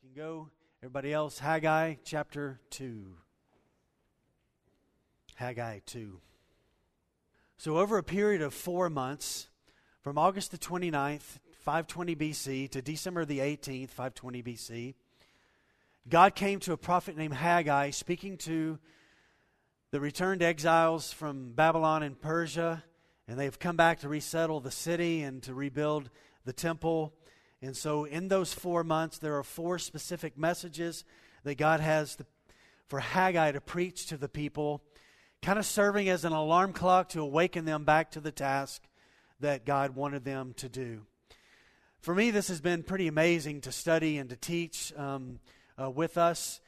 can go. Everybody else, Haggai chapter 2. Haggai 2. So, over a period of four months, from August the 29th, 520 BC, to December the 18th, 520 BC, God came to a prophet named Haggai speaking to the returned exiles from Babylon and Persia, and they've come back to resettle the city and to rebuild the temple. And so, in those four months, there are four specific messages that God has for Haggai to preach to the people, kind of serving as an alarm clock to awaken them back to the task that God wanted them to do. For me, this has been pretty amazing to study and to teach um, uh, with us.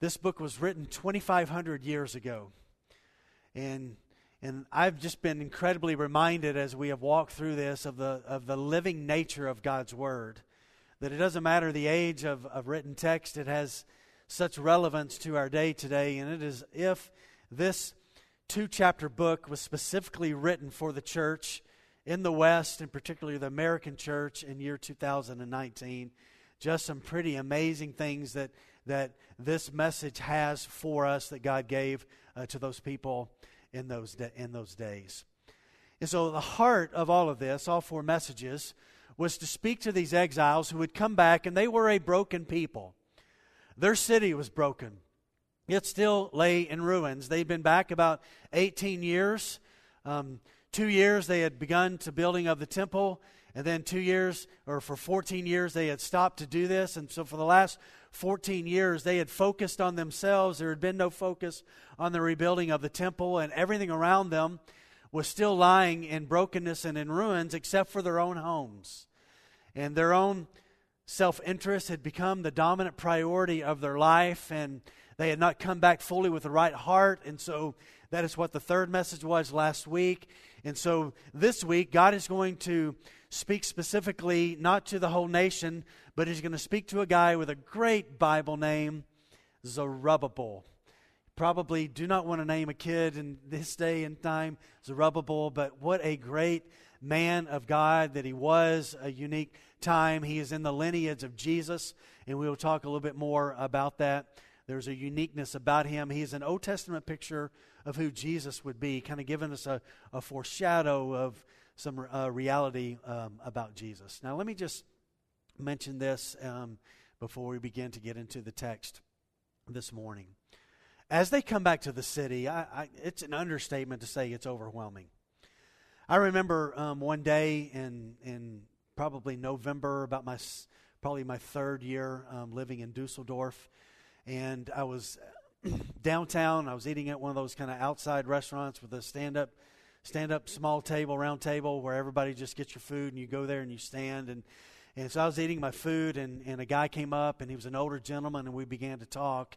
This book was written 2,500 years ago. And and I've just been incredibly reminded as we have walked through this of the, of the living nature of God's Word. That it doesn't matter the age of, of written text, it has such relevance to our day today. And it is if this two chapter book was specifically written for the church in the West, and particularly the American church in year 2019. Just some pretty amazing things that, that this message has for us that God gave uh, to those people in those, de- in those days. And so, the heart of all of this, all four messages, was to speak to these exiles who had come back, and they were a broken people. Their city was broken, it still lay in ruins. They'd been back about 18 years. Um, two years they had begun to building of the temple, and then two years, or for 14 years, they had stopped to do this. And so, for the last 14 years, they had focused on themselves. There had been no focus on the rebuilding of the temple, and everything around them was still lying in brokenness and in ruins except for their own homes. And their own self interest had become the dominant priority of their life, and they had not come back fully with the right heart. And so that is what the third message was last week. And so this week, God is going to speak specifically not to the whole nation, but he's going to speak to a guy with a great Bible name, Zerubbabel. Probably do not want to name a kid in this day and time Zerubbabel, but what a great man of God that he was, a unique time. He is in the lineage of Jesus, and we will talk a little bit more about that. There's a uniqueness about him. He's an Old Testament picture of who Jesus would be, kind of giving us a, a foreshadow of some uh, reality um, about Jesus. Now, let me just mention this um, before we begin to get into the text this morning. As they come back to the city, I, I, it's an understatement to say it's overwhelming. I remember um, one day in in probably November, about my probably my third year um, living in Dusseldorf, and I was downtown. I was eating at one of those kind of outside restaurants with a stand up stand up small table, round table where everybody just gets your food and you go there and you stand and and so I was eating my food, and, and a guy came up, and he was an older gentleman, and we began to talk.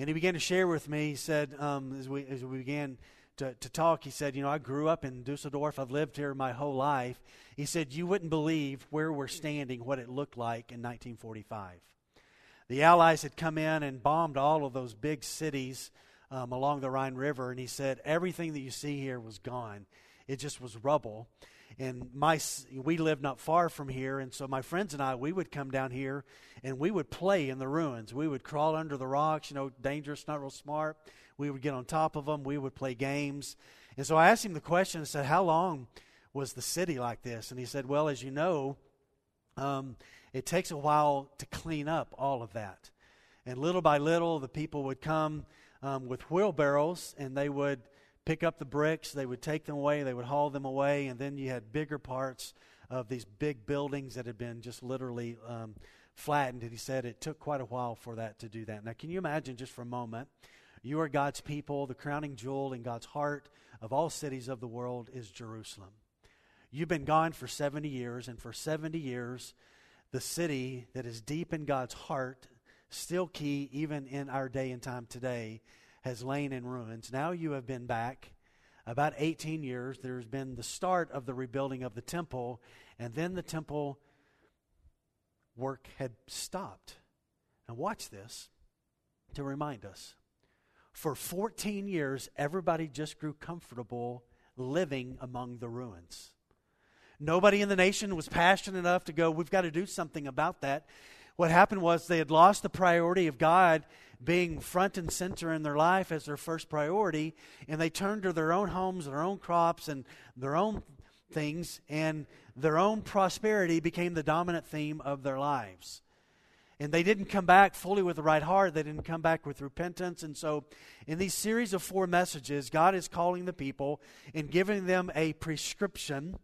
And he began to share with me, he said, um, as, we, as we began to, to talk, he said, You know, I grew up in Dusseldorf. I've lived here my whole life. He said, You wouldn't believe where we're standing, what it looked like in 1945. The Allies had come in and bombed all of those big cities um, along the Rhine River, and he said, Everything that you see here was gone. It just was rubble. And my we lived not far from here and so my friends and i we would come down here and we would play in the ruins. We would crawl under the rocks you know dangerous not real smart. We would get on top of them we would play games. And so i asked him the question and said how long was the city like this? And he said well as you know um, it takes a while to clean up all of that. And little by little the people would come um, with wheelbarrows and they would pick up the bricks, they would take them away, they would haul them away, and then you had bigger parts of these big buildings that had been just literally um, flattened. And he said it took quite a while for that to do that. Now, can you imagine just for a moment? You are God's people. The crowning jewel in God's heart of all cities of the world is Jerusalem. You've been gone for 70 years, and for 70 years, the city that is deep in God's heart, still key even in our day and time today, has lain in ruins. Now you have been back about 18 years. There's been the start of the rebuilding of the temple, and then the temple work had stopped. Now, watch this to remind us. For 14 years, everybody just grew comfortable living among the ruins. Nobody in the nation was passionate enough to go, we've got to do something about that. what happened was they had lost the priority of God being front and center in their life as their first priority, and they turned to their own homes, their own crops, and their own things, and their own prosperity became the dominant theme of their lives. And they didn't come back fully with the right heart. They didn't come back with repentance. And so, in these series of four messages, God is calling the people and giving them a prescription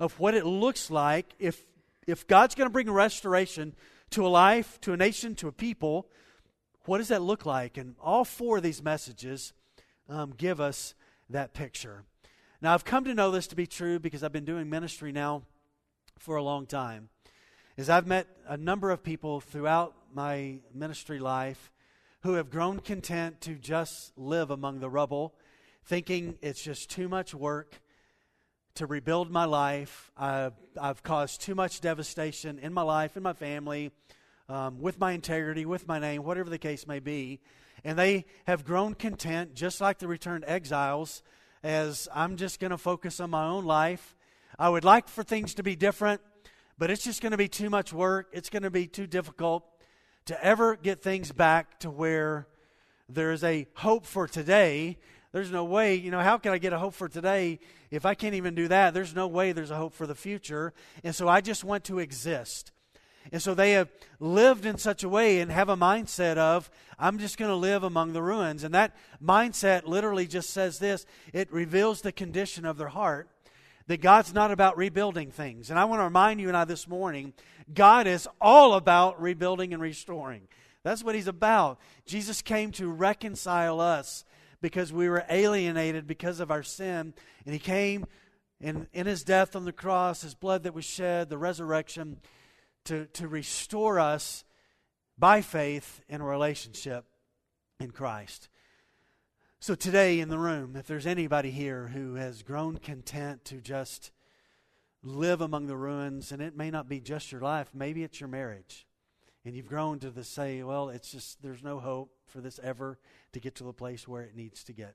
of what it looks like if, if God's going to bring restoration to a life, to a nation, to a people. What does that look like? And all four of these messages um, give us that picture. Now, I've come to know this to be true because I've been doing ministry now for a long time. Is I've met a number of people throughout my ministry life who have grown content to just live among the rubble, thinking it's just too much work to rebuild my life. I've, I've caused too much devastation in my life, in my family, um, with my integrity, with my name, whatever the case may be. And they have grown content, just like the returned exiles, as I'm just going to focus on my own life. I would like for things to be different, but it's just going to be too much work. It's going to be too difficult to ever get things back to where there is a hope for today. There's no way, you know, how can I get a hope for today if I can't even do that? There's no way there's a hope for the future. And so I just want to exist. And so they have lived in such a way and have a mindset of, I'm just going to live among the ruins. And that mindset literally just says this it reveals the condition of their heart that God's not about rebuilding things. And I want to remind you and I this morning God is all about rebuilding and restoring. That's what He's about. Jesus came to reconcile us because we were alienated because of our sin. And He came in, in His death on the cross, His blood that was shed, the resurrection to, to restore us by faith in a relationship in Christ. So, today in the room, if there's anybody here who has grown content to just live among the ruins, and it may not be just your life, maybe it's your marriage, and you've grown to the say, well, it's just, there's no hope for this ever to get to the place where it needs to get.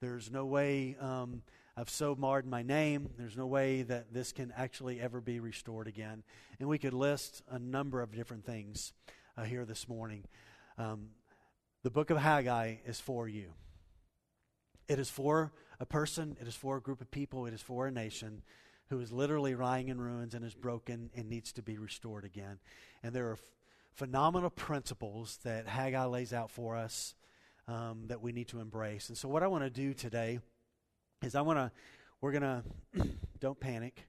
There's no way um, I've so marred my name. There's no way that this can actually ever be restored again. And we could list a number of different things uh, here this morning. Um, the book of Haggai is for you. It is for a person, it is for a group of people, it is for a nation who is literally lying in ruins and is broken and needs to be restored again. And there are f- phenomenal principles that Haggai lays out for us um, that we need to embrace. And so, what I want to do today is I want to, we're going to, don't panic,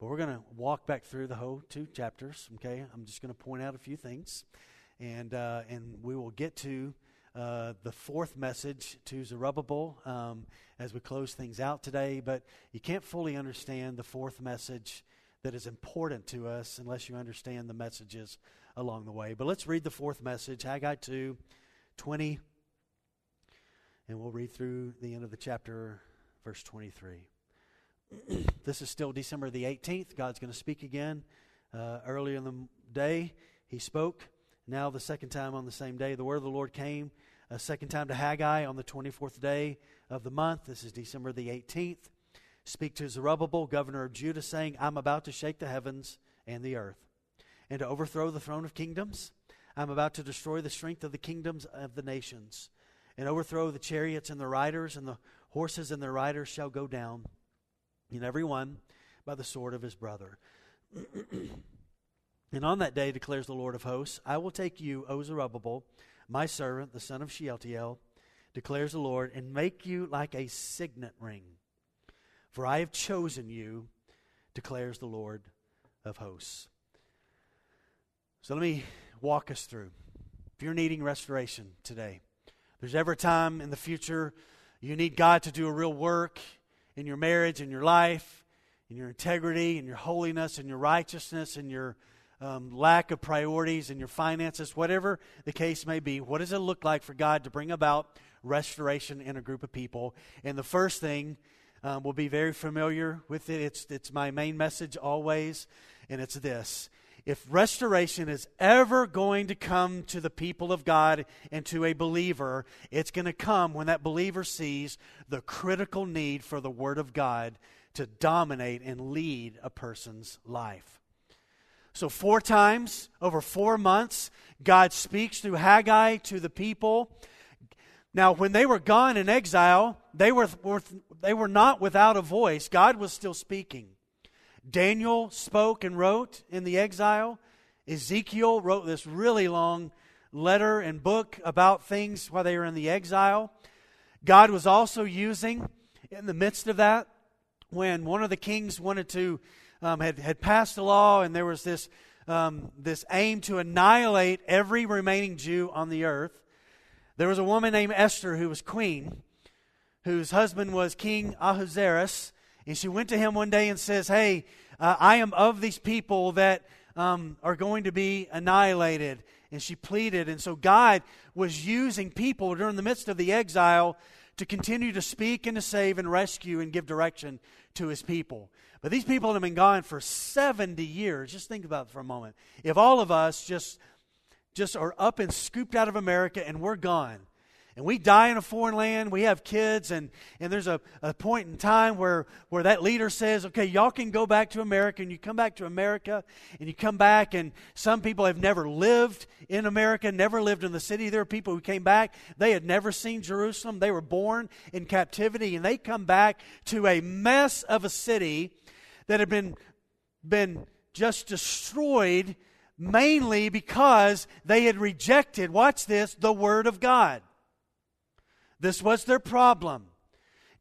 but we're going to walk back through the whole two chapters, okay? I'm just going to point out a few things, and, uh, and we will get to uh, the fourth message to Zerubbabel um, as we close things out today, but you can't fully understand the fourth message that is important to us unless you understand the messages along the way. But let's read the fourth message, Haggai 2 20, and we'll read through the end of the chapter verse 23. this is still December the 18th. God's going to speak again. Uh, earlier in the day, he spoke. Now, the second time on the same day, the word of the Lord came a second time to Haggai on the 24th day of the month. This is December the 18th. Speak to Zerubbabel, governor of Judah, saying, I'm about to shake the heavens and the earth, and to overthrow the throne of kingdoms. I'm about to destroy the strength of the kingdoms of the nations, and overthrow the chariots and the riders, and the Horses and their riders shall go down, and every one by the sword of his brother. and on that day, declares the Lord of hosts, I will take you, O Zerubbabel, my servant, the son of Shealtiel, declares the Lord, and make you like a signet ring. For I have chosen you, declares the Lord of hosts. So let me walk us through. If you're needing restoration today, there's ever a time in the future you need God to do a real work in your marriage, in your life, in your integrity, in your holiness, in your righteousness, in your um, lack of priorities, in your finances, whatever the case may be. What does it look like for God to bring about restoration in a group of people? And the first thing um, will be very familiar with it. It's, it's my main message always, and it's this if restoration is ever going to come to the people of God and to a believer, it's going to come when that believer sees the critical need for the Word of God to dominate and lead a person's life. So, four times over four months, God speaks through Haggai to the people. Now, when they were gone in exile, they were, they were not without a voice. God was still speaking. Daniel spoke and wrote in the exile. Ezekiel wrote this really long letter and book about things while they were in the exile. God was also using, in the midst of that, when one of the kings wanted to, um, had, had passed a law and there was this, um, this aim to annihilate every remaining Jew on the earth, there was a woman named Esther who was queen, whose husband was King Ahasuerus, and she went to him one day and says, Hey, uh, I am of these people that um, are going to be annihilated. And she pleaded. And so God was using people during the midst of the exile to continue to speak and to save and rescue and give direction to his people. But these people have been gone for 70 years. Just think about it for a moment. If all of us just just are up and scooped out of America and we're gone, and we die in a foreign land, we have kids, and, and there's a, a point in time where, where that leader says, okay, y'all can go back to America, and you come back to America, and you come back, and some people have never lived in America, never lived in the city. There are people who came back, they had never seen Jerusalem, they were born in captivity, and they come back to a mess of a city that had been, been just destroyed mainly because they had rejected, watch this, the Word of God. This was their problem.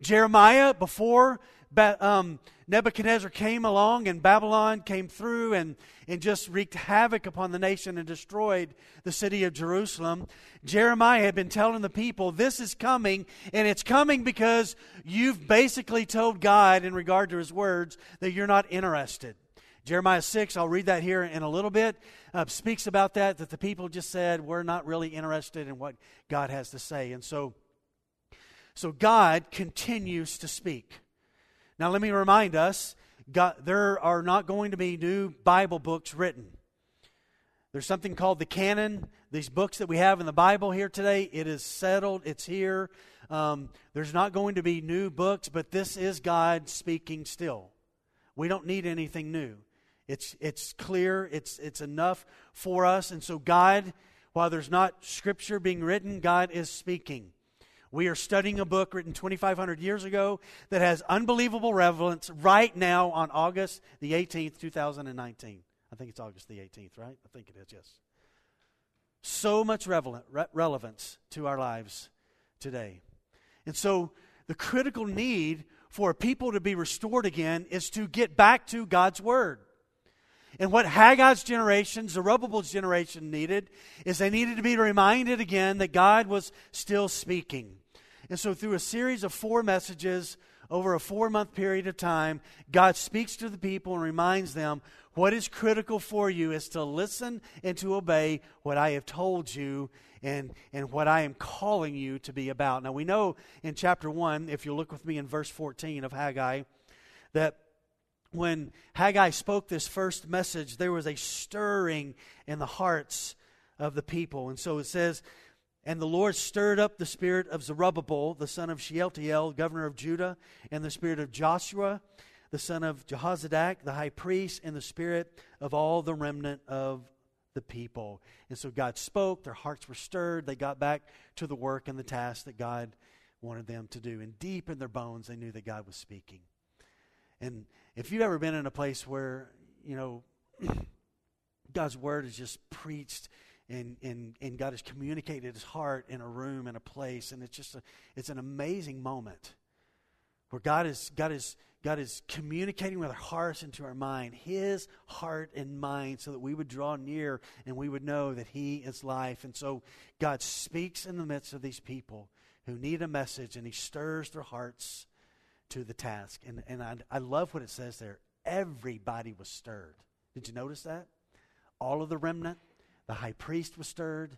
Jeremiah, before um, Nebuchadnezzar came along and Babylon came through and, and just wreaked havoc upon the nation and destroyed the city of Jerusalem, Jeremiah had been telling the people, This is coming, and it's coming because you've basically told God, in regard to his words, that you're not interested. Jeremiah 6, I'll read that here in a little bit, uh, speaks about that, that the people just said, We're not really interested in what God has to say. And so, so God continues to speak. Now, let me remind us God, there are not going to be new Bible books written. There's something called the canon, these books that we have in the Bible here today. It is settled, it's here. Um, there's not going to be new books, but this is God speaking still. We don't need anything new. It's, it's clear, it's, it's enough for us. And so, God, while there's not scripture being written, God is speaking. We are studying a book written 2,500 years ago that has unbelievable relevance right now on August the 18th, 2019. I think it's August the 18th, right? I think it is, yes. So much relevant, re- relevance to our lives today. And so the critical need for people to be restored again is to get back to God's Word. And what Haggai's generation, Zerubbabel's generation needed is they needed to be reminded again that God was still speaking. And so, through a series of four messages over a four month period of time, God speaks to the people and reminds them what is critical for you is to listen and to obey what I have told you and, and what I am calling you to be about. Now, we know in chapter 1, if you look with me in verse 14 of Haggai, that when Haggai spoke this first message, there was a stirring in the hearts of the people. And so it says, And the Lord stirred up the spirit of Zerubbabel, the son of Shealtiel, governor of Judah, and the spirit of Joshua, the son of Jehozadak, the high priest, and the spirit of all the remnant of the people. And so God spoke, their hearts were stirred, they got back to the work and the task that God wanted them to do. And deep in their bones, they knew that God was speaking. And if you've ever been in a place where, you know, God's word is just preached and, and, and God has communicated his heart in a room, in a place, and it's just a, it's an amazing moment where God is, God is, God is communicating with our hearts into our mind, His heart and mind, so that we would draw near and we would know that He is life. And so God speaks in the midst of these people who need a message, and He stirs their hearts to the task. And, and I, I love what it says there. Everybody was stirred. Did you notice that? All of the remnant, the high priest was stirred,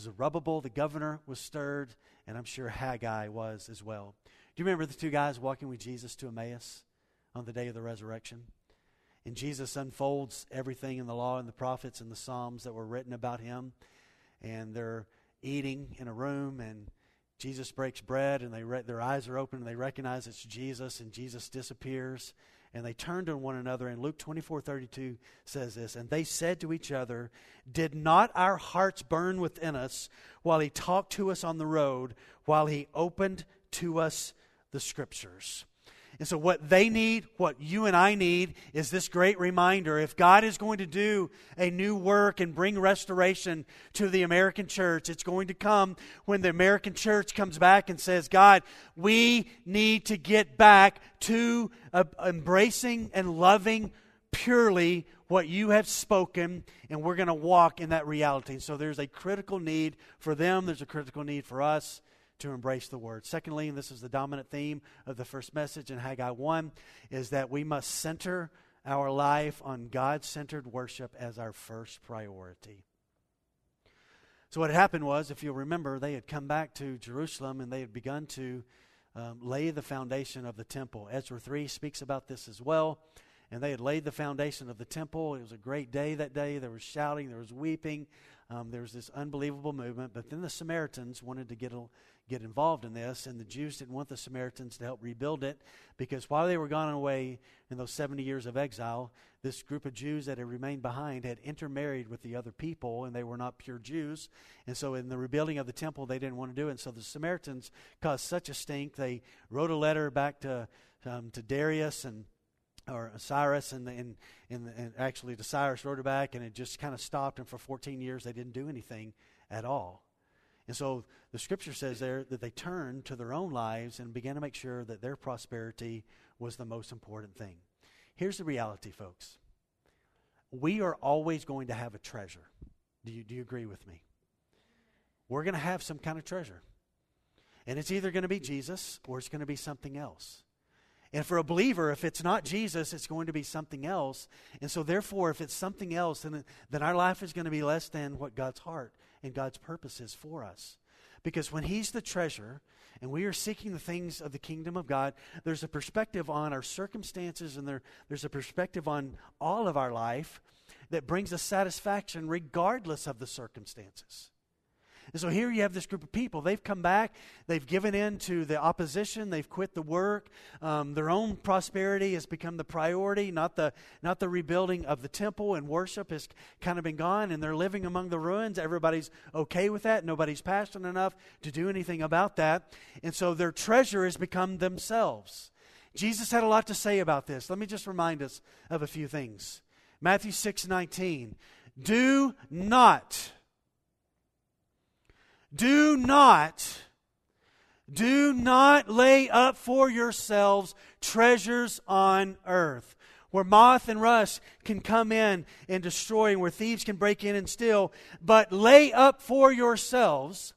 Zerubbabel, the governor, was stirred, and I'm sure Haggai was as well. Do you remember the two guys walking with Jesus to Emmaus on the day of the resurrection? And Jesus unfolds everything in the law and the prophets and the Psalms that were written about him. And they're eating in a room, and Jesus breaks bread and they re- their eyes are open and they recognize it's Jesus and Jesus disappears and they turned on one another. And Luke 24 32 says this And they said to each other, Did not our hearts burn within us while he talked to us on the road, while he opened to us the scriptures? And so, what they need, what you and I need, is this great reminder. If God is going to do a new work and bring restoration to the American church, it's going to come when the American church comes back and says, God, we need to get back to uh, embracing and loving purely what you have spoken, and we're going to walk in that reality. So, there's a critical need for them, there's a critical need for us to embrace the word. Secondly, and this is the dominant theme of the first message in Haggai 1, is that we must center our life on God centered worship as our first priority. So, what had happened was, if you'll remember, they had come back to Jerusalem and they had begun to um, lay the foundation of the temple. Ezra 3 speaks about this as well. And they had laid the foundation of the temple. It was a great day that day. There was shouting, there was weeping, um, there was this unbelievable movement. But then the Samaritans wanted to get a, get involved in this, and the Jews didn't want the Samaritans to help rebuild it because while they were gone away in those 70 years of exile, this group of Jews that had remained behind had intermarried with the other people, and they were not pure Jews. And so, in the rebuilding of the temple, they didn't want to do it. And so, the Samaritans caused such a stink, they wrote a letter back to, um, to Darius and or Cyrus, and, and, and, and actually to Cyrus wrote it back, and it just kind of stopped. And for 14 years, they didn't do anything at all. And so the scripture says there that they turned to their own lives and began to make sure that their prosperity was the most important thing. Here's the reality, folks. We are always going to have a treasure. Do you, do you agree with me? We're going to have some kind of treasure. And it's either going to be Jesus or it's going to be something else. And for a believer, if it's not Jesus, it's going to be something else. And so, therefore, if it's something else, then, then our life is going to be less than what God's heart and God's purposes for us. Because when He's the treasure and we are seeking the things of the kingdom of God, there's a perspective on our circumstances and there, there's a perspective on all of our life that brings us satisfaction regardless of the circumstances. And so here you have this group of people. They've come back, they've given in to the opposition, they've quit the work. Um, their own prosperity has become the priority, not the, not the rebuilding of the temple, and worship has kind of been gone, and they're living among the ruins. Everybody's okay with that. Nobody's passionate enough to do anything about that. And so their treasure has become themselves. Jesus had a lot to say about this. Let me just remind us of a few things. Matthew 6 19. Do not do not, do not lay up for yourselves treasures on earth where moth and rust can come in and destroy, and where thieves can break in and steal, but lay up for yourselves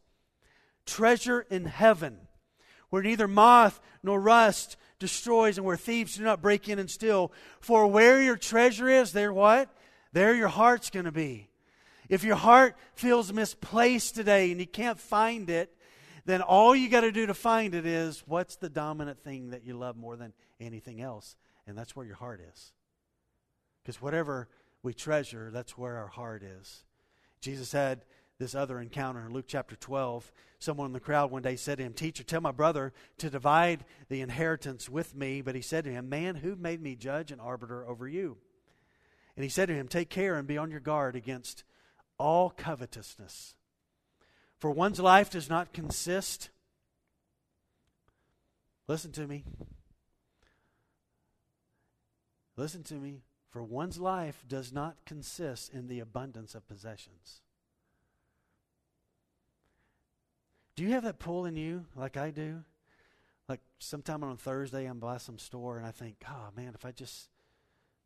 treasure in heaven, where neither moth nor rust destroys, and where thieves do not break in and steal. For where your treasure is, there what? There your heart's going to be. If your heart feels misplaced today and you can't find it, then all you got to do to find it is what's the dominant thing that you love more than anything else? And that's where your heart is. Because whatever we treasure, that's where our heart is. Jesus had this other encounter in Luke chapter 12. Someone in the crowd one day said to him, Teacher, tell my brother to divide the inheritance with me. But he said to him, Man, who made me judge and arbiter over you? And he said to him, Take care and be on your guard against all covetousness. For one's life does not consist, listen to me. Listen to me. For one's life does not consist in the abundance of possessions. Do you have that pull in you like I do? Like sometime on Thursday, I'm by some store and I think, oh man, if I just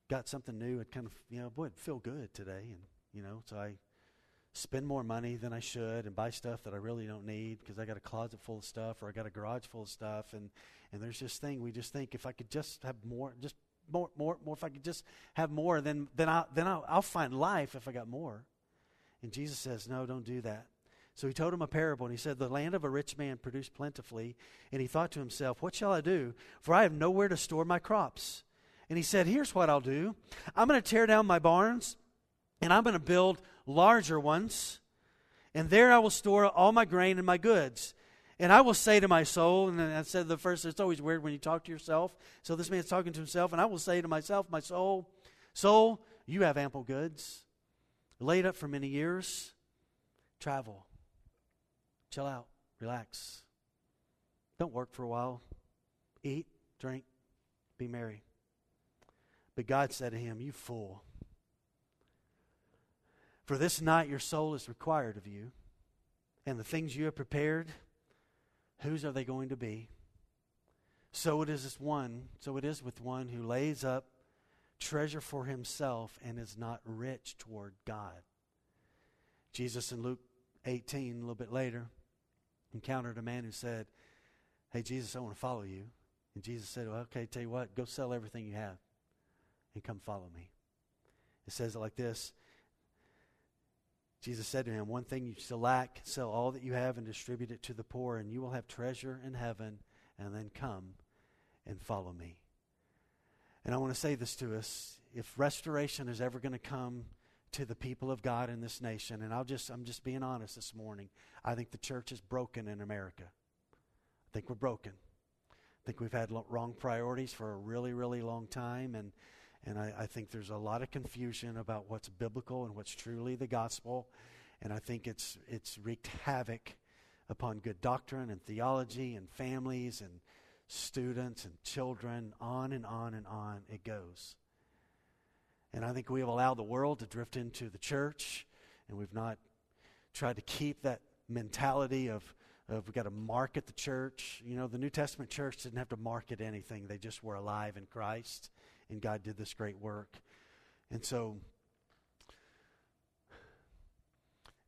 got something new, it kind of, you know, boy, it'd feel good today. And, you know, so I spend more money than I should and buy stuff that I really don't need because I got a closet full of stuff or I got a garage full of stuff and and there's this thing we just think if I could just have more just more more more if I could just have more then then I then I'll, I'll find life if I got more. And Jesus says, "No, don't do that." So he told him a parable, and he said, The land of a rich man produced plentifully. And he thought to himself, What shall I do? For I have nowhere to store my crops. And he said, Here's what I'll do I'm going to tear down my barns, and I'm going to build larger ones, and there I will store all my grain and my goods. And I will say to my soul, and I said the first, it's always weird when you talk to yourself. So this man's talking to himself, and I will say to myself, my soul, soul, you have ample goods, laid up for many years. Travel, chill out, relax. Don't work for a while. Eat, drink, be merry. But God said to him, You fool. For this night your soul is required of you, and the things you have prepared, whose are they going to be? So it is one, so it is with one who lays up treasure for himself and is not rich toward God. Jesus in Luke 18, a little bit later, encountered a man who said, Hey, Jesus, I want to follow you. And Jesus said, well, Okay, tell you what, go sell everything you have and come follow me. It says it like this Jesus said to him, One thing you still lack, sell all that you have and distribute it to the poor, and you will have treasure in heaven, and then come and follow me. And I want to say this to us if restoration is ever going to come to the people of God in this nation, and I'll just, I'm just being honest this morning, I think the church is broken in America. I think we're broken. I think we've had wrong priorities for a really, really long time, and and I, I, think there's a lot of confusion about what's biblical and what's truly the gospel. And I think it's, it's wreaked havoc upon good doctrine and theology and families and students and children. On and on and on it goes. And I think we have allowed the world to drift into the church, and we've not tried to keep that mentality of, of we've got to market the church. You know, the New Testament church didn't have to market anything, they just were alive in Christ and God did this great work. And so,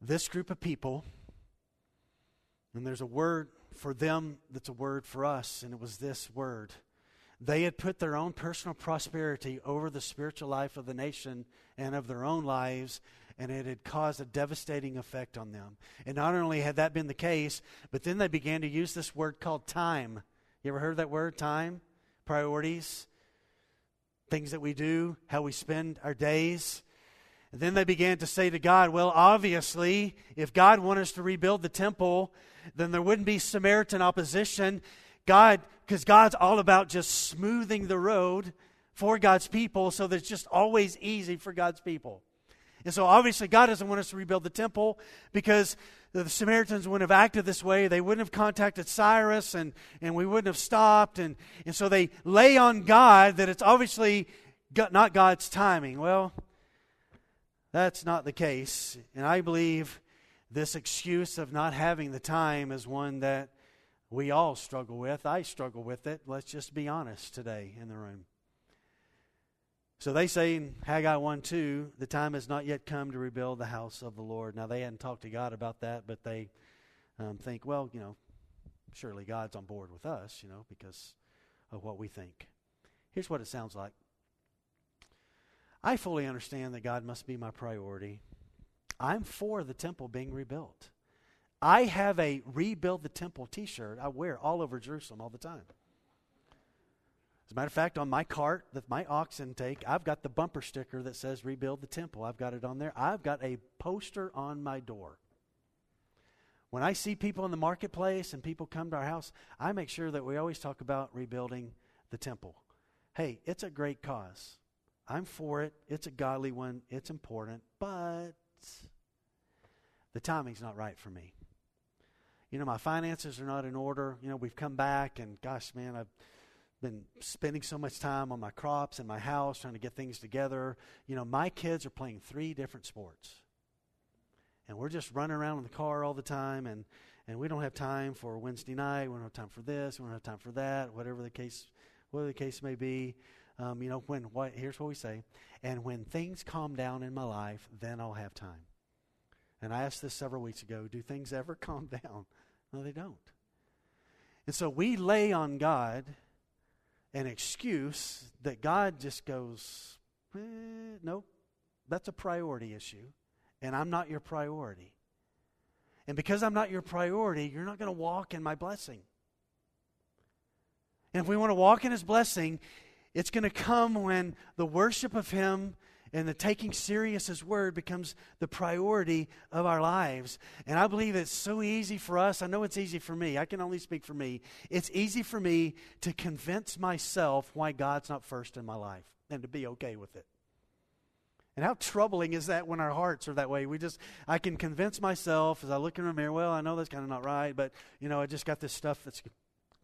this group of people, and there's a word for them that's a word for us, and it was this word. They had put their own personal prosperity over the spiritual life of the nation and of their own lives, and it had caused a devastating effect on them. And not only had that been the case, but then they began to use this word called time. You ever heard that word, time? Priorities? Things that we do, how we spend our days. And then they began to say to God, well, obviously, if God wanted us to rebuild the temple, then there wouldn't be Samaritan opposition. God, because God's all about just smoothing the road for God's people so that it's just always easy for God's people. And so obviously, God doesn't want us to rebuild the temple because the Samaritans wouldn't have acted this way. They wouldn't have contacted Cyrus and, and we wouldn't have stopped. And, and so they lay on God that it's obviously not God's timing. Well, that's not the case. And I believe this excuse of not having the time is one that we all struggle with. I struggle with it. Let's just be honest today in the room. So they say in Haggai 1 2, the time has not yet come to rebuild the house of the Lord. Now, they hadn't talked to God about that, but they um, think, well, you know, surely God's on board with us, you know, because of what we think. Here's what it sounds like I fully understand that God must be my priority. I'm for the temple being rebuilt. I have a rebuild the temple t shirt I wear all over Jerusalem all the time. As a matter of fact, on my cart, that my oxen take, I've got the bumper sticker that says rebuild the temple. I've got it on there. I've got a poster on my door. When I see people in the marketplace and people come to our house, I make sure that we always talk about rebuilding the temple. Hey, it's a great cause. I'm for it. It's a godly one. It's important, but the timing's not right for me. You know, my finances are not in order. You know, we've come back and gosh, man, I've been spending so much time on my crops and my house trying to get things together. You know, my kids are playing three different sports. And we're just running around in the car all the time and and we don't have time for Wednesday night, we don't have time for this, we don't have time for that, whatever the case whatever the case may be. Um, you know, when what here's what we say, and when things calm down in my life, then I'll have time. And I asked this several weeks ago, do things ever calm down? No, they don't. And so we lay on God an excuse that God just goes, eh, nope, that's a priority issue, and I'm not your priority. And because I'm not your priority, you're not going to walk in my blessing. And if we want to walk in his blessing, it's going to come when the worship of him and the taking serious His Word becomes the priority of our lives. And I believe it's so easy for us. I know it's easy for me. I can only speak for me. It's easy for me to convince myself why God's not first in my life and to be okay with it. And how troubling is that when our hearts are that way? We just, I can convince myself as I look in the mirror, well, I know that's kind of not right, but, you know, I just got this stuff that's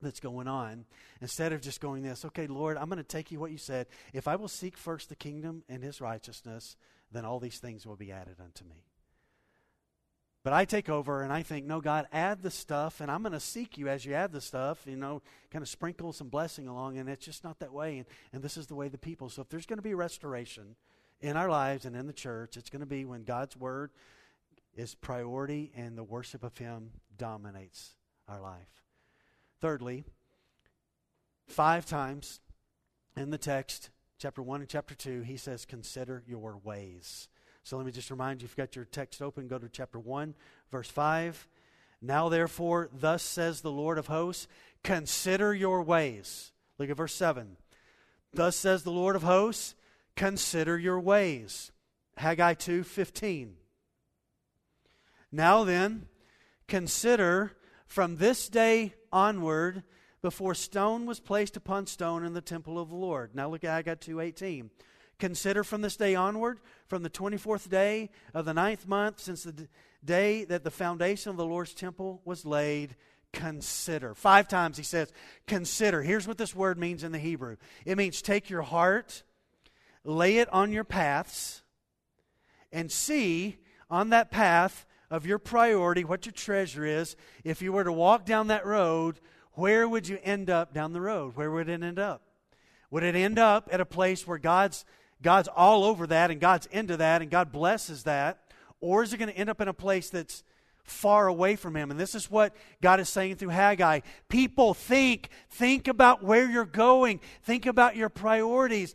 that's going on instead of just going this okay lord i'm going to take you what you said. If i will seek first the kingdom and his righteousness then all these things will be added unto me. But i take over and i think no god add the stuff and i'm going to seek you as you add the stuff you know kind of sprinkle some blessing along and it's just not that way and, and this is the way the people so if there's going to be restoration in our lives and in the church it's going to be when god's word is priority and the worship of him dominates our life Thirdly, five times in the text, chapter 1 and chapter 2, he says, Consider your ways. So let me just remind you, if you've got your text open, go to chapter 1, verse 5. Now, therefore, thus says the Lord of hosts, consider your ways. Look at verse 7. Thus says the Lord of hosts, consider your ways. Haggai 2 15. Now then, consider from this day onward before stone was placed upon stone in the temple of the Lord. Now look at Haggai 2.18. Consider from this day onward, from the 24th day of the ninth month, since the day that the foundation of the Lord's temple was laid, consider. Five times he says, consider. Here's what this word means in the Hebrew it means take your heart, lay it on your paths, and see on that path of your priority, what your treasure is, if you were to walk down that road, where would you end up down the road? Where would it end up? Would it end up at a place where God's God's all over that and God's into that and God blesses that? Or is it going to end up in a place that's far away from him. And this is what God is saying through Haggai. People think, think about where you're going, think about your priorities.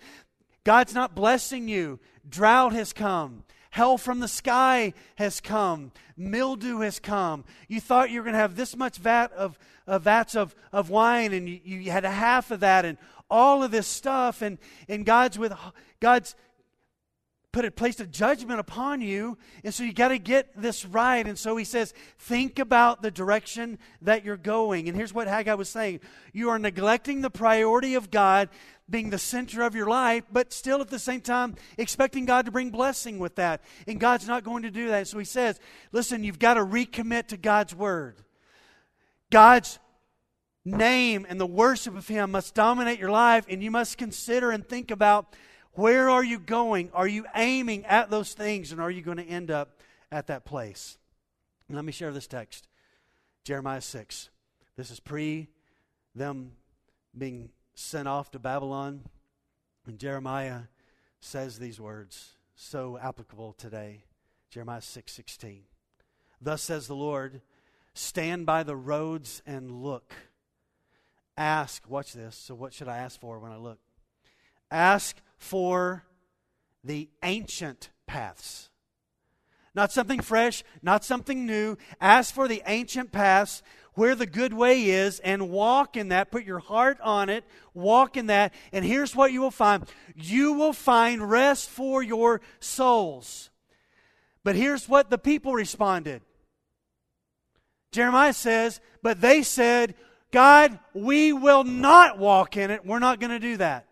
God's not blessing you. Drought has come. Hell from the sky has come. Mildew has come. You thought you were going to have this much vat of, vats of, of wine, and you, you had a half of that, and all of this stuff, and, and God's with God's put a placed a judgment upon you, and so you got to get this right. And so he says, think about the direction that you're going. And here's what Haggai was saying: you are neglecting the priority of God being the center of your life, but still at the same time expecting God to bring blessing with that. And God's not going to do that. So he says, listen, you've got to recommit to God's word. God's name and the worship of him must dominate your life, and you must consider and think about where are you going? Are you aiming at those things, and are you going to end up at that place? let me share this text Jeremiah 6. This is pre them being sent off to Babylon. And Jeremiah says these words, so applicable today. Jeremiah 6 16. Thus says the Lord, stand by the roads and look. Ask, watch this. So, what should I ask for when I look? Ask for the ancient paths. Not something fresh, not something new. Ask for the ancient paths where the good way is and walk in that. Put your heart on it, walk in that. And here's what you will find you will find rest for your souls. But here's what the people responded Jeremiah says, But they said, God, we will not walk in it. We're not going to do that.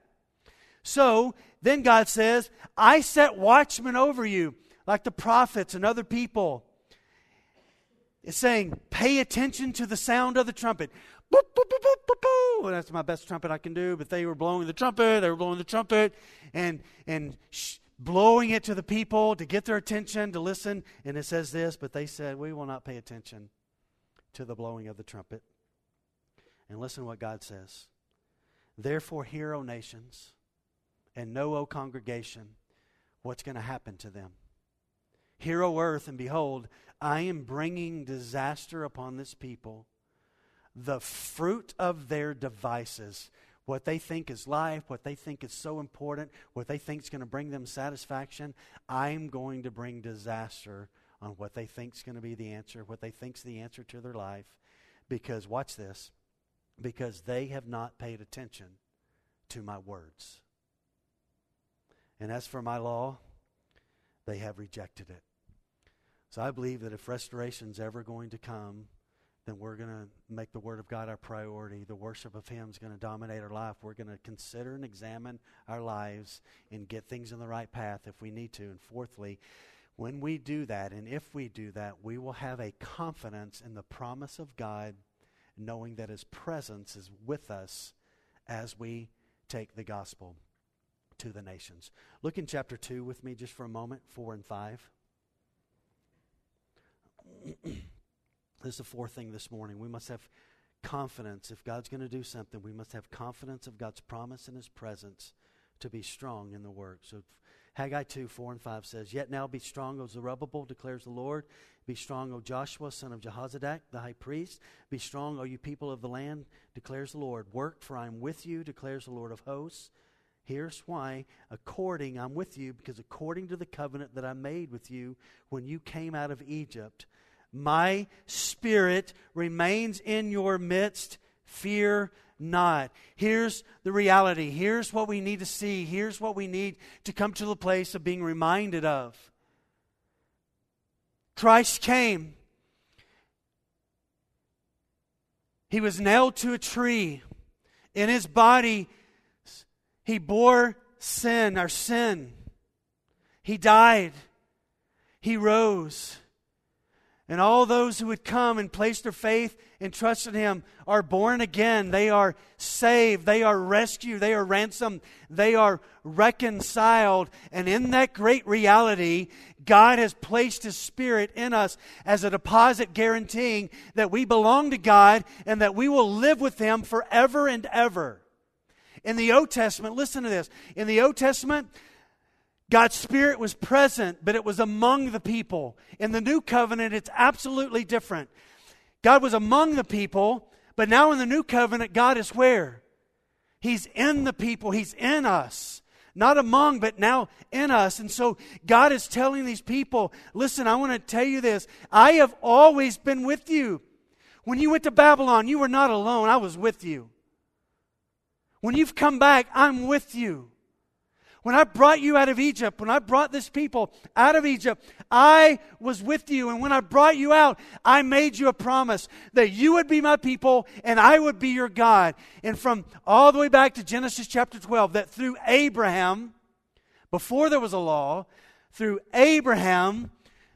So then God says, I set watchmen over you, like the prophets and other people it's saying, pay attention to the sound of the trumpet. Boop, boop, boop, that's my best trumpet I can do, but they were blowing the trumpet, they were blowing the trumpet, and, and sh- blowing it to the people to get their attention, to listen. And it says this, but they said, We will not pay attention to the blowing of the trumpet. And listen to what God says. Therefore, hear, O nations, and know, O congregation, what's going to happen to them. Hear, O earth, and behold, I am bringing disaster upon this people. The fruit of their devices, what they think is life, what they think is so important, what they think is going to bring them satisfaction, I'm going to bring disaster on what they think is going to be the answer, what they think is the answer to their life. Because, watch this, because they have not paid attention to my words. And as for my law, they have rejected it. So I believe that if restoration is ever going to come, then we're going to make the Word of God our priority. The worship of Him is going to dominate our life. We're going to consider and examine our lives and get things in the right path if we need to. And fourthly, when we do that, and if we do that, we will have a confidence in the promise of God, knowing that His presence is with us as we take the gospel to the nations. Look in chapter 2 with me just for a moment, 4 and 5. this is the fourth thing this morning. We must have confidence. If God's going to do something, we must have confidence of God's promise and His presence to be strong in the work. So Haggai 2, 4 and 5 says, Yet now be strong, O Zerubbabel, declares the Lord. Be strong, O Joshua, son of Jehozadak, the high priest. Be strong, O you people of the land, declares the Lord. Work, for I am with you, declares the Lord of hosts. Here's why. According, I'm with you, because according to the covenant that I made with you when you came out of Egypt, my spirit remains in your midst. Fear not. Here's the reality. Here's what we need to see. Here's what we need to come to the place of being reminded of. Christ came. He was nailed to a tree. In his body, he bore sin, our sin. He died. He rose. And all those who would come and place their faith and trust in Him are born again. They are saved. They are rescued. They are ransomed. They are reconciled. And in that great reality, God has placed His Spirit in us as a deposit guaranteeing that we belong to God and that we will live with Him forever and ever. In the Old Testament, listen to this. In the Old Testament, God's Spirit was present, but it was among the people. In the new covenant, it's absolutely different. God was among the people, but now in the new covenant, God is where? He's in the people, He's in us. Not among, but now in us. And so God is telling these people listen, I want to tell you this. I have always been with you. When you went to Babylon, you were not alone, I was with you. When you've come back, I'm with you. When I brought you out of Egypt, when I brought this people out of Egypt, I was with you. And when I brought you out, I made you a promise that you would be my people and I would be your God. And from all the way back to Genesis chapter 12, that through Abraham, before there was a law, through Abraham,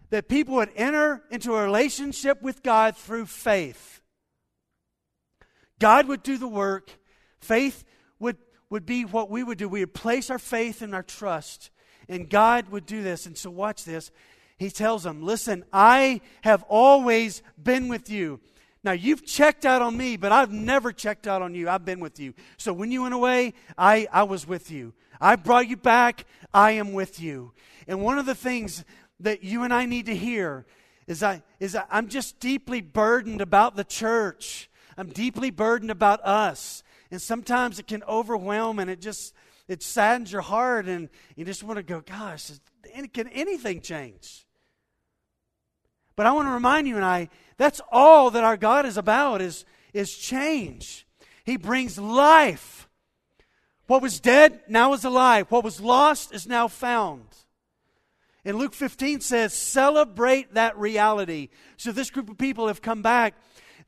that people would enter into a relationship with God through faith. God would do the work. Faith would would be what we would do. We would place our faith and our trust, and God would do this. And so, watch this. He tells them, Listen, I have always been with you. Now, you've checked out on me, but I've never checked out on you. I've been with you. So, when you went away, I, I was with you. I brought you back. I am with you. And one of the things that you and I need to hear is, I, is I, I'm just deeply burdened about the church. I'm deeply burdened about us. And sometimes it can overwhelm and it just it saddens your heart and you just want to go, gosh, can anything change? But I want to remind you and I, that's all that our God is about is, is change. He brings life. What was dead now is alive. What was lost is now found. And Luke 15 says, celebrate that reality. So this group of people have come back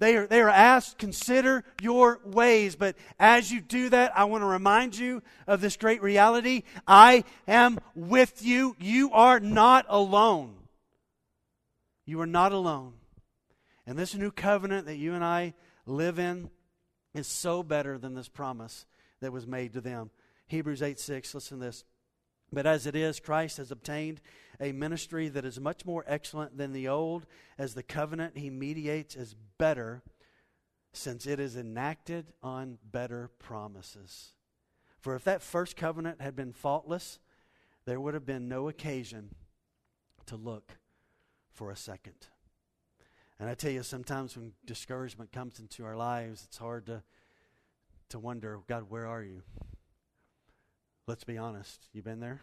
they are, they are asked, consider your ways. But as you do that, I want to remind you of this great reality. I am with you. You are not alone. You are not alone. And this new covenant that you and I live in is so better than this promise that was made to them. Hebrews 8 6, listen to this. But as it is, Christ has obtained a ministry that is much more excellent than the old, as the covenant he mediates is better, since it is enacted on better promises. For if that first covenant had been faultless, there would have been no occasion to look for a second. And I tell you, sometimes when discouragement comes into our lives, it's hard to, to wonder, God, where are you? Let's be honest. You've been there?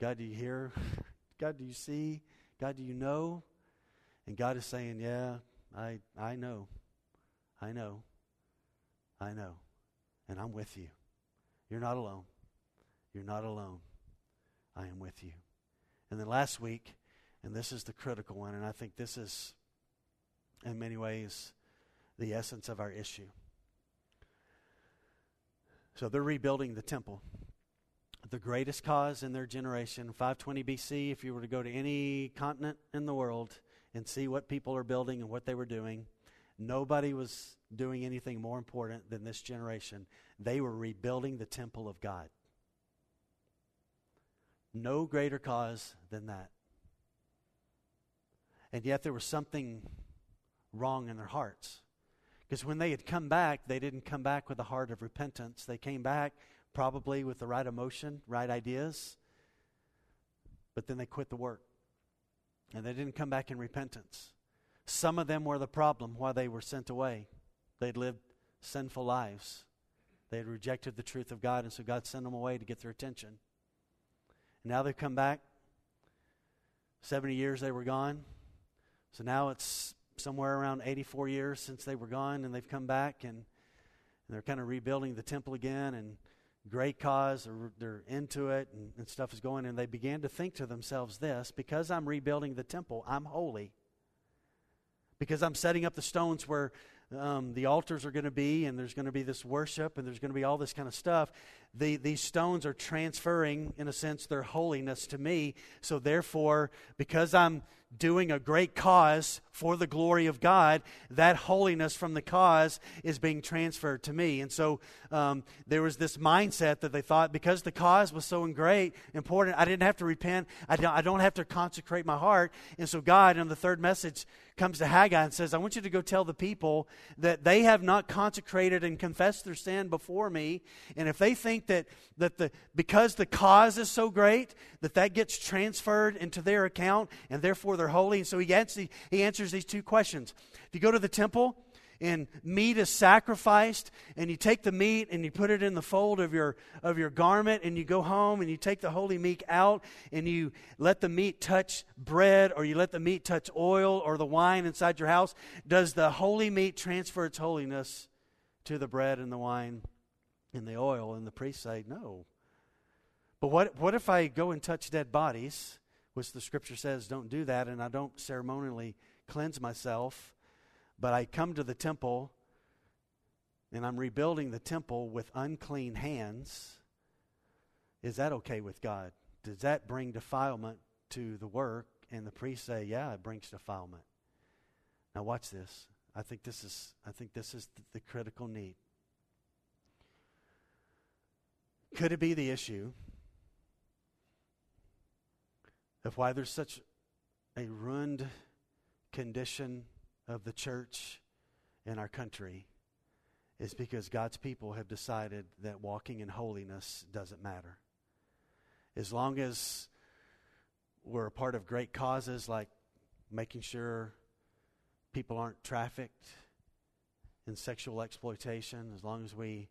God, do you hear? God, do you see? God, do you know? And God is saying, Yeah, I, I know. I know. I know. And I'm with you. You're not alone. You're not alone. I am with you. And then last week, and this is the critical one, and I think this is, in many ways, the essence of our issue. So they're rebuilding the temple. The greatest cause in their generation, 520 BC, if you were to go to any continent in the world and see what people are building and what they were doing, nobody was doing anything more important than this generation. They were rebuilding the temple of God. No greater cause than that. And yet there was something wrong in their hearts. Because when they had come back, they didn't come back with a heart of repentance. They came back probably with the right emotion, right ideas, but then they quit the work. And they didn't come back in repentance. Some of them were the problem why they were sent away. They'd lived sinful lives. They had rejected the truth of God, and so God sent them away to get their attention. And now they've come back. 70 years they were gone. So now it's somewhere around 84 years since they were gone, and they've come back, and, and they're kind of rebuilding the temple again, and great cause, they're, they're into it, and, and stuff is going, and they began to think to themselves this because I'm rebuilding the temple, I'm holy. Because I'm setting up the stones where um, the altars are going to be, and there's going to be this worship, and there's going to be all this kind of stuff. The, these stones are transferring, in a sense, their holiness to me. So, therefore, because I'm doing a great cause for the glory of God, that holiness from the cause is being transferred to me. And so um, there was this mindset that they thought because the cause was so great, important, I didn't have to repent. I don't, I don't have to consecrate my heart. And so God, in the third message, comes to Haggai and says, I want you to go tell the people that they have not consecrated and confessed their sin before me. And if they think that, that the, because the cause is so great, that that gets transferred into their account and therefore they're holy. And so he, answers, he answers these two questions. If you go to the temple, and meat is sacrificed and you take the meat and you put it in the fold of your of your garment and you go home and you take the holy meat out and you let the meat touch bread or you let the meat touch oil or the wine inside your house does the holy meat transfer its holiness to the bread and the wine and the oil and the priest say no but what what if i go and touch dead bodies which the scripture says don't do that, and I don't ceremonially cleanse myself, but I come to the temple and I'm rebuilding the temple with unclean hands. Is that okay with God? Does that bring defilement to the work? And the priests say, Yeah, it brings defilement. Now watch this. I think this is I think this is the critical need. Could it be the issue of why there's such a ruined condition of the church in our country is because God's people have decided that walking in holiness doesn't matter. As long as we're a part of great causes like making sure people aren't trafficked in sexual exploitation, as long as we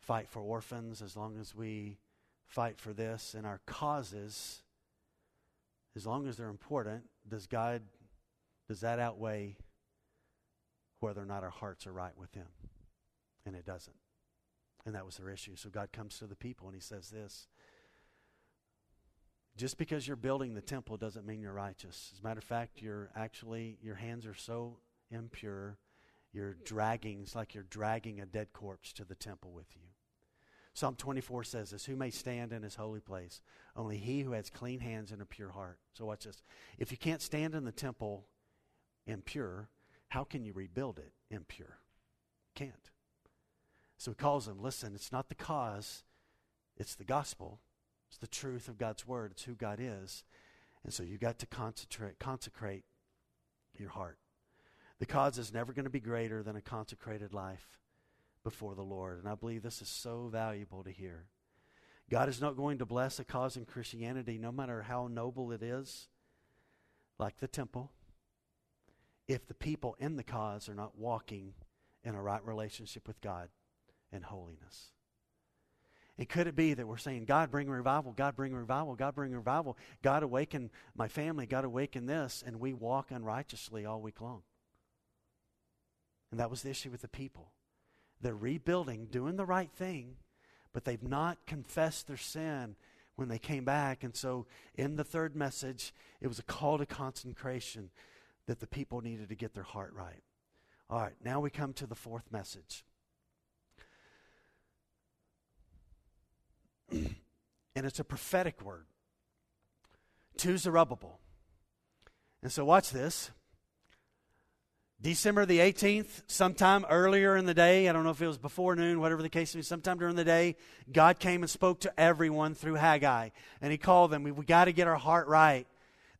fight for orphans, as long as we fight for this, and our causes as long as they're important, does God, does that outweigh whether or not our hearts are right with Him? And it doesn't. And that was their issue. So God comes to the people and He says this just because you're building the temple doesn't mean you're righteous. As a matter of fact, you're actually, your hands are so impure, you're dragging, it's like you're dragging a dead corpse to the temple with you. Psalm 24 says this Who may stand in his holy place? Only he who has clean hands and a pure heart. So watch this. If you can't stand in the temple impure, how can you rebuild it impure? Can't. So he calls them, listen, it's not the cause, it's the gospel. It's the truth of God's word. It's who God is. And so you've got to concentrate, consecrate your heart. The cause is never going to be greater than a consecrated life before the Lord. And I believe this is so valuable to hear. God is not going to bless a cause in Christianity, no matter how noble it is, like the temple, if the people in the cause are not walking in a right relationship with God and holiness. And could it be that we're saying, God, bring revival, God, bring revival, God, bring revival, God, awaken my family, God, awaken this, and we walk unrighteously all week long? And that was the issue with the people. They're rebuilding, doing the right thing, but they've not confessed their sin when they came back. And so, in the third message, it was a call to consecration that the people needed to get their heart right. All right, now we come to the fourth message. and it's a prophetic word to Zerubbabel. And so, watch this. December the 18th, sometime earlier in the day, I don't know if it was before noon, whatever the case is, sometime during the day, God came and spoke to everyone through Haggai. And He called them. We, we got to get our heart right.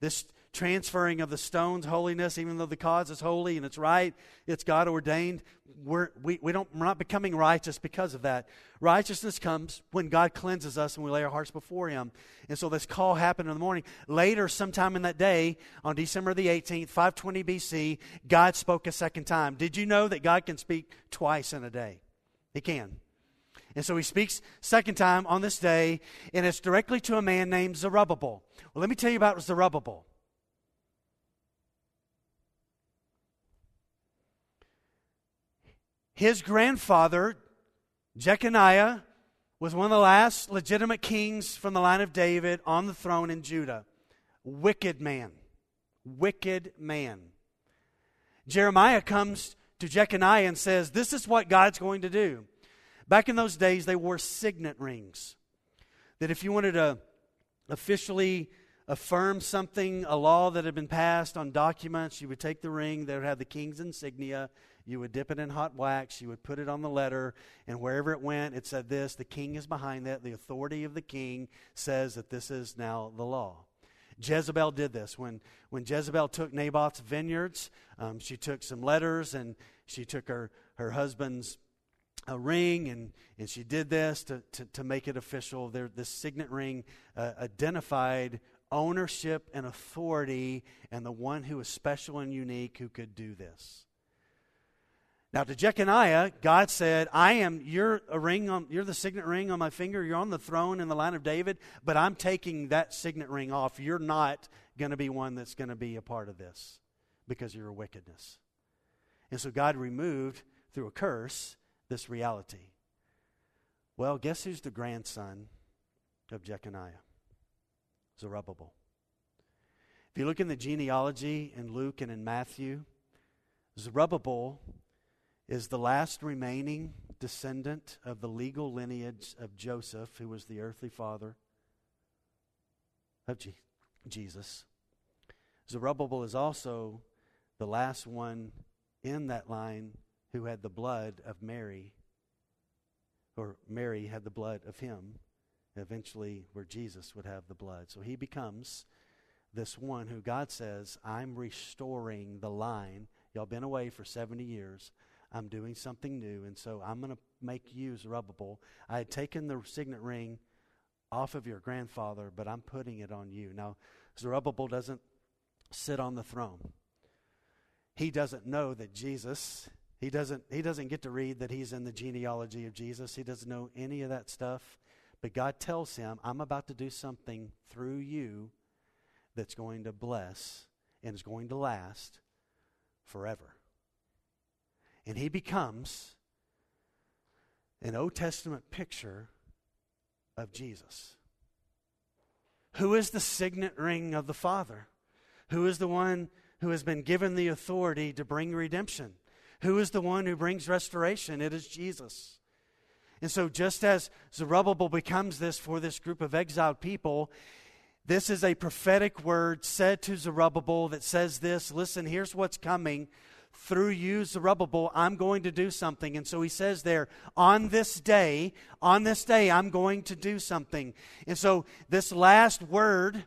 This transferring of the stones, holiness, even though the cause is holy and it's right, it's God ordained. We're, we, we don't, we're not becoming righteous because of that. Righteousness comes when God cleanses us and we lay our hearts before Him. And so this call happened in the morning. Later, sometime in that day, on December the 18th, 520 BC, God spoke a second time. Did you know that God can speak twice in a day? He can. And so he speaks second time on this day, and it's directly to a man named Zerubbabel. Well, let me tell you about Zerubbabel. His grandfather, Jeconiah, was one of the last legitimate kings from the line of David on the throne in Judah. Wicked man. Wicked man. Jeremiah comes to Jeconiah and says, This is what God's going to do. Back in those days, they wore signet rings. That if you wanted to officially affirm something, a law that had been passed on documents, you would take the ring that would have the king's insignia you would dip it in hot wax, you would put it on the letter, and wherever it went, it said this the king is behind that. The authority of the king says that this is now the law. Jezebel did this. When, when Jezebel took Naboth's vineyards, um, she took some letters and she took her, her husband's a ring, and, and she did this to, to, to make it official. There, this signet ring uh, identified ownership and authority and the one who was special and unique who could do this. Now to Jeconiah, God said, I am you're a ring on you're the signet ring on my finger, you're on the throne in the line of David, but I'm taking that signet ring off. You're not going to be one that's going to be a part of this because of your wickedness. And so God removed through a curse this reality. Well, guess who's the grandson of Jeconiah? Zerubbabel. If you look in the genealogy in Luke and in Matthew, Zerubbabel is the last remaining descendant of the legal lineage of Joseph, who was the earthly father of G- Jesus. Zerubbabel is also the last one in that line who had the blood of Mary, or Mary had the blood of him, eventually, where Jesus would have the blood. So he becomes this one who God says, I'm restoring the line. Y'all been away for 70 years. I'm doing something new, and so I'm going to make you Zerubbabel. I had taken the signet ring off of your grandfather, but I'm putting it on you. Now, Zerubbabel doesn't sit on the throne. He doesn't know that Jesus, he doesn't, he doesn't get to read that he's in the genealogy of Jesus. He doesn't know any of that stuff. But God tells him, I'm about to do something through you that's going to bless and is going to last forever. And he becomes an Old Testament picture of Jesus. Who is the signet ring of the Father? Who is the one who has been given the authority to bring redemption? Who is the one who brings restoration? It is Jesus. And so, just as Zerubbabel becomes this for this group of exiled people, this is a prophetic word said to Zerubbabel that says this listen, here's what's coming through you, Zerubbabel, I'm going to do something. And so he says there, on this day, on this day, I'm going to do something. And so this last word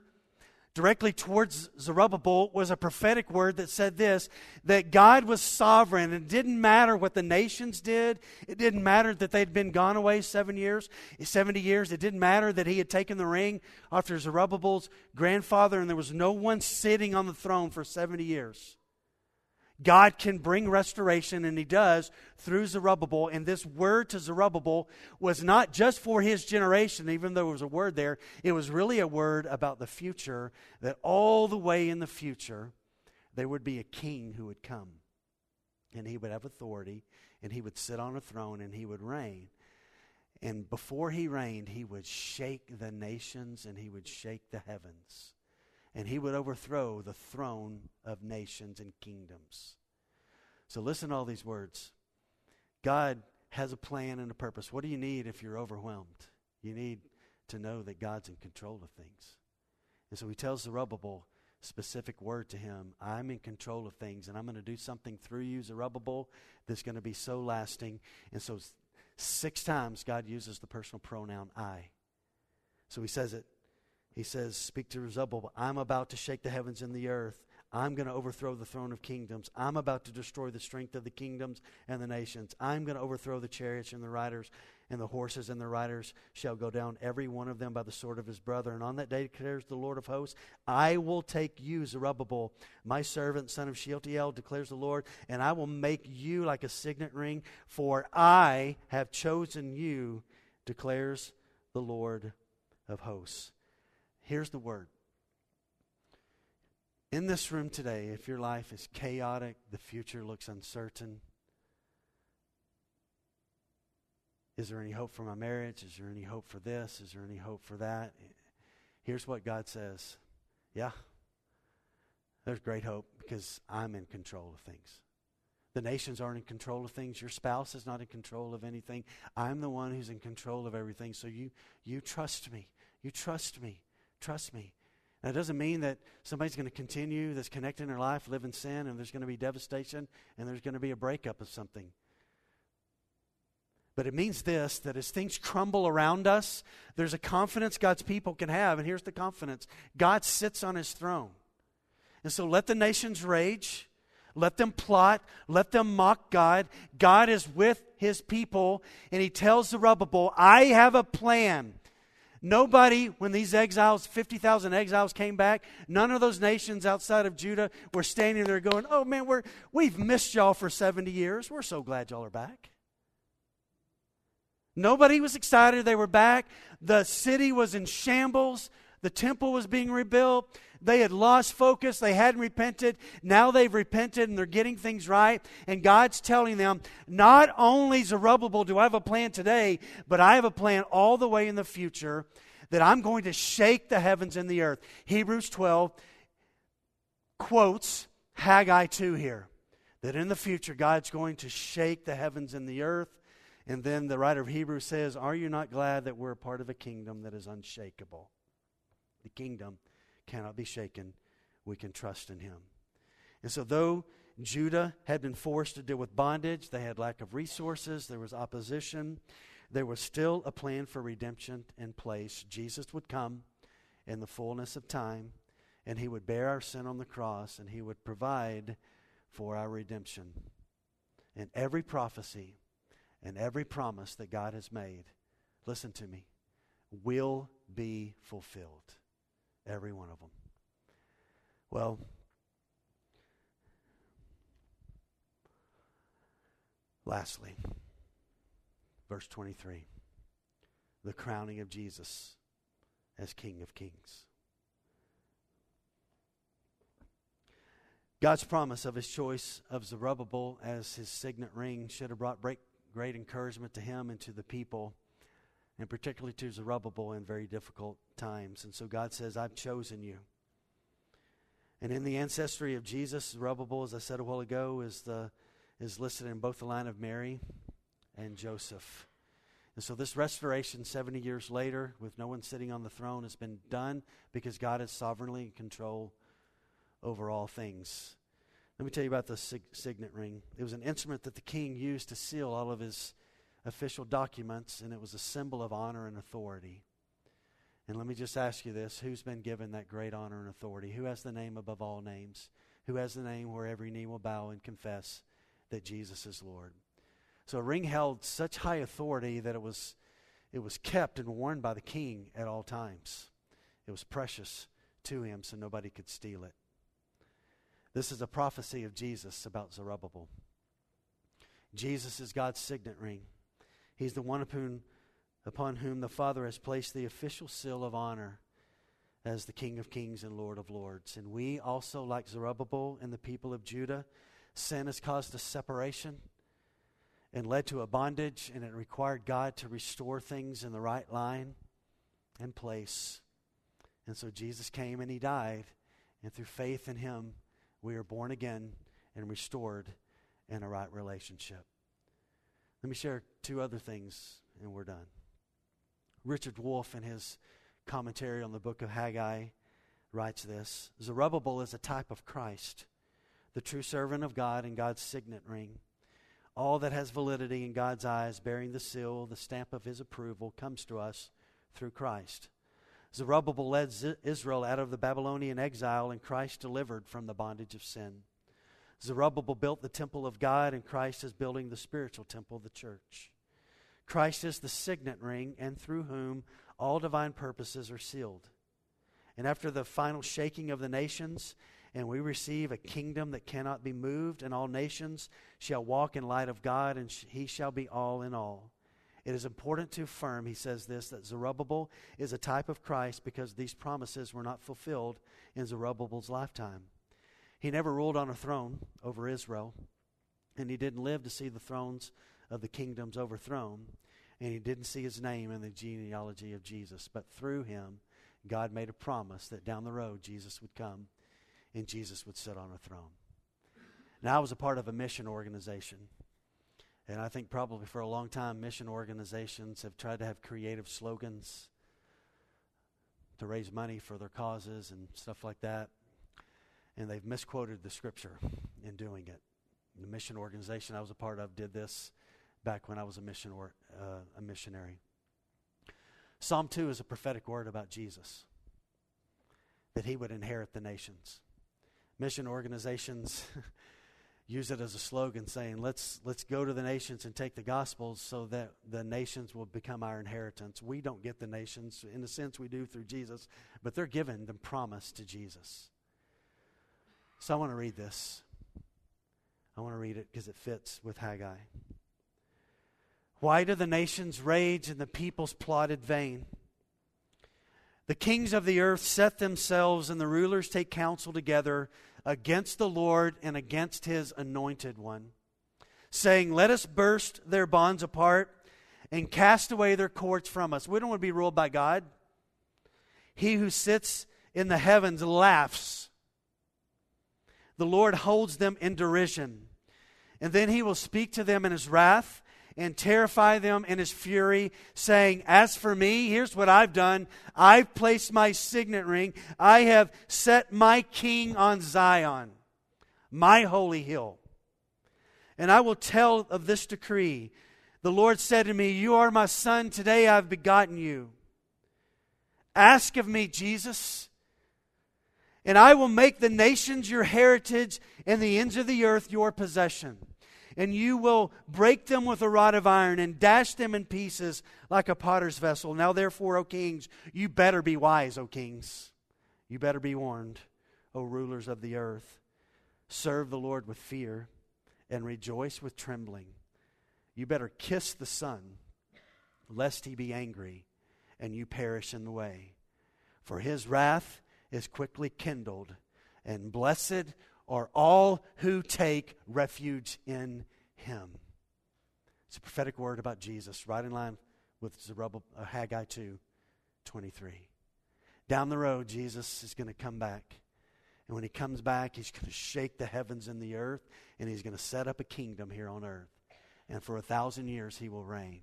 directly towards Zerubbabel was a prophetic word that said this that God was sovereign. It didn't matter what the nations did. It didn't matter that they'd been gone away seven years, 70 years. It didn't matter that he had taken the ring after Zerubbabel's grandfather and there was no one sitting on the throne for 70 years. God can bring restoration, and He does through Zerubbabel. And this word to Zerubbabel was not just for his generation, even though it was a word there, it was really a word about the future, that all the way in the future, there would be a king who would come. And he would have authority, and he would sit on a throne, and he would reign. And before he reigned, he would shake the nations and he would shake the heavens. And he would overthrow the throne of nations and kingdoms. So listen to all these words. God has a plan and a purpose. What do you need if you're overwhelmed? You need to know that God's in control of things. And so he tells Zerubbabel, specific word to him I'm in control of things, and I'm going to do something through you, Zerubbabel, that's going to be so lasting. And so Six times God uses the personal pronoun I. So he says it. He says, Speak to Zerubbabel, I'm about to shake the heavens and the earth. I'm going to overthrow the throne of kingdoms. I'm about to destroy the strength of the kingdoms and the nations. I'm going to overthrow the chariots and the riders, and the horses and the riders shall go down, every one of them by the sword of his brother. And on that day declares the Lord of hosts, I will take you, Zerubbabel, my servant, son of Shealtiel, declares the Lord, and I will make you like a signet ring, for I have chosen you, declares the Lord of hosts. Here's the word in this room today, if your life is chaotic, the future looks uncertain, is there any hope for my marriage? Is there any hope for this? Is there any hope for that? Here's what God says Yeah, there's great hope because I'm in control of things. The nations aren't in control of things. Your spouse is not in control of anything. I'm the one who's in control of everything. So you, you trust me. You trust me. Trust me. It doesn't mean that somebody's going to continue that's connected in their life, live in sin, and there's going to be devastation, and there's going to be a breakup of something. But it means this that as things crumble around us, there's a confidence God's people can have. And here's the confidence God sits on his throne. And so let the nations rage, let them plot, let them mock God. God is with his people, and he tells the Zerubbabel, I have a plan. Nobody, when these exiles, 50,000 exiles came back, none of those nations outside of Judah were standing there going, Oh man, we're, we've missed y'all for 70 years. We're so glad y'all are back. Nobody was excited they were back. The city was in shambles. The temple was being rebuilt. They had lost focus. They hadn't repented. Now they've repented and they're getting things right. And God's telling them, not only Zerubbabel do I have a plan today, but I have a plan all the way in the future that I'm going to shake the heavens and the earth. Hebrews 12 quotes Haggai 2 here that in the future God's going to shake the heavens and the earth. And then the writer of Hebrews says, Are you not glad that we're a part of a kingdom that is unshakable? The kingdom cannot be shaken. We can trust in him. And so, though Judah had been forced to deal with bondage, they had lack of resources, there was opposition, there was still a plan for redemption in place. Jesus would come in the fullness of time, and he would bear our sin on the cross, and he would provide for our redemption. And every prophecy and every promise that God has made, listen to me, will be fulfilled. Every one of them. Well, lastly, verse 23 the crowning of Jesus as King of Kings. God's promise of his choice of Zerubbabel as his signet ring should have brought great encouragement to him and to the people and particularly to Zerubbabel in very difficult times. And so God says, I've chosen you. And in the ancestry of Jesus, Zerubbabel, as I said a while ago, is, the, is listed in both the line of Mary and Joseph. And so this restoration, 70 years later, with no one sitting on the throne, has been done because God is sovereignly in control over all things. Let me tell you about the sig- signet ring. It was an instrument that the king used to seal all of his official documents, and it was a symbol of honor and authority. And let me just ask you this who's been given that great honor and authority? Who has the name above all names? Who has the name where every knee will bow and confess that Jesus is Lord? So a ring held such high authority that it was, it was kept and worn by the king at all times. It was precious to him, so nobody could steal it. This is a prophecy of Jesus about Zerubbabel. Jesus is God's signet ring. He's the one upon, upon whom the Father has placed the official seal of honor as the King of kings and Lord of lords. And we also, like Zerubbabel and the people of Judah, sin has caused a separation. and led to a bondage, and it required God to restore things in the right line and place. And so Jesus came and he died, and through faith in him, we are born again and restored in a right relationship. Let me share two other things, and we're done. Richard Wolff, in his commentary on the book of Haggai, writes this Zerubbabel is a type of Christ, the true servant of God and God's signet ring. All that has validity in God's eyes, bearing the seal, the stamp of his approval, comes to us through Christ. Zerubbabel led Israel out of the Babylonian exile, and Christ delivered from the bondage of sin. Zerubbabel built the temple of God, and Christ is building the spiritual temple, the church. Christ is the signet ring, and through whom all divine purposes are sealed. And after the final shaking of the nations, and we receive a kingdom that cannot be moved, and all nations shall walk in light of God, and he shall be all in all. It is important to affirm, he says this, that Zerubbabel is a type of Christ because these promises were not fulfilled in Zerubbabel's lifetime. He never ruled on a throne over Israel, and he didn't live to see the thrones of the kingdoms overthrown, and he didn't see his name in the genealogy of Jesus. But through him, God made a promise that down the road Jesus would come and Jesus would sit on a throne. Now, I was a part of a mission organization. And I think probably for a long time, mission organizations have tried to have creative slogans to raise money for their causes and stuff like that. And they've misquoted the scripture in doing it. The mission organization I was a part of did this back when I was a, mission or, uh, a missionary. Psalm 2 is a prophetic word about Jesus, that he would inherit the nations. Mission organizations use it as a slogan saying, let's, let's go to the nations and take the gospels so that the nations will become our inheritance. We don't get the nations. In a sense, we do through Jesus, but they're given the promise to Jesus. So I want to read this. I want to read it because it fits with Haggai. Why do the nations rage and the peoples plot in vain? The kings of the earth set themselves, and the rulers take counsel together against the Lord and against his anointed one, saying, Let us burst their bonds apart and cast away their cords from us. We don't want to be ruled by God. He who sits in the heavens laughs. The Lord holds them in derision. And then he will speak to them in his wrath and terrify them in his fury, saying, As for me, here's what I've done. I've placed my signet ring. I have set my king on Zion, my holy hill. And I will tell of this decree. The Lord said to me, You are my son. Today I've begotten you. Ask of me, Jesus, and I will make the nations your heritage and the ends of the earth your possession and you will break them with a rod of iron and dash them in pieces like a potter's vessel. Now, therefore, O kings, you better be wise, O kings. You better be warned, O rulers of the earth. Serve the Lord with fear and rejoice with trembling. You better kiss the Son, lest he be angry and you perish in the way. For his wrath is quickly kindled, and blessed are all who take refuge in him. It's a prophetic word about Jesus, right in line with Zerubbabel, uh, Haggai 2 23. Down the road, Jesus is going to come back. And when he comes back, he's going to shake the heavens and the earth, and he's going to set up a kingdom here on earth. And for a thousand years, he will reign.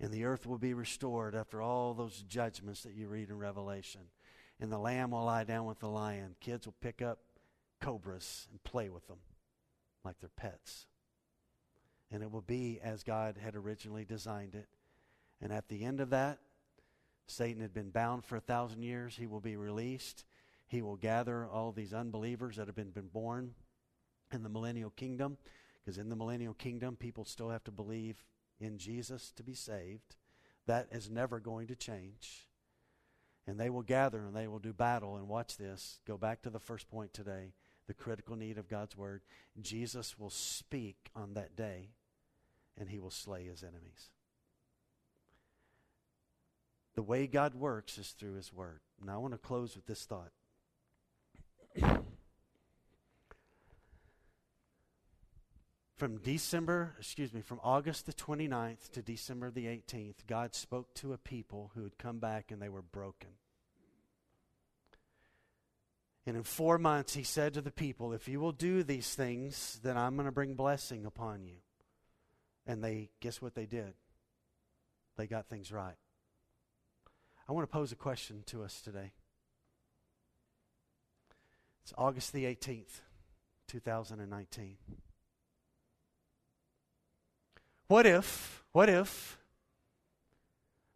And the earth will be restored after all those judgments that you read in Revelation. And the lamb will lie down with the lion. Kids will pick up cobras and play with them like they're pets. And it will be as God had originally designed it. And at the end of that, Satan had been bound for a thousand years. He will be released. He will gather all these unbelievers that have been, been born in the millennial kingdom. Because in the millennial kingdom, people still have to believe in Jesus to be saved. That is never going to change. And they will gather and they will do battle. And watch this. Go back to the first point today the critical need of God's word. Jesus will speak on that day and he will slay his enemies. The way God works is through his word. Now I want to close with this thought. From December, excuse me, from August the 29th to December the 18th, God spoke to a people who had come back and they were broken. And in four months, he said to the people, If you will do these things, then I'm going to bring blessing upon you. And they, guess what they did? They got things right. I want to pose a question to us today. It's August the 18th, 2019. What if, what if,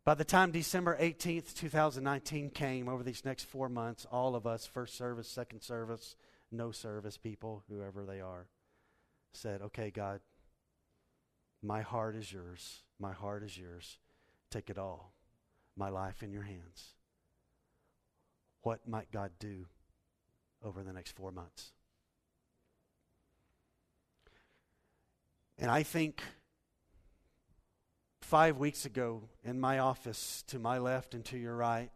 by the time December 18th, 2019 came, over these next four months, all of us, first service, second service, no service people, whoever they are, said, Okay, God, my heart is yours. My heart is yours. Take it all. My life in your hands. What might God do over the next four months? And I think five weeks ago in my office, to my left and to your right,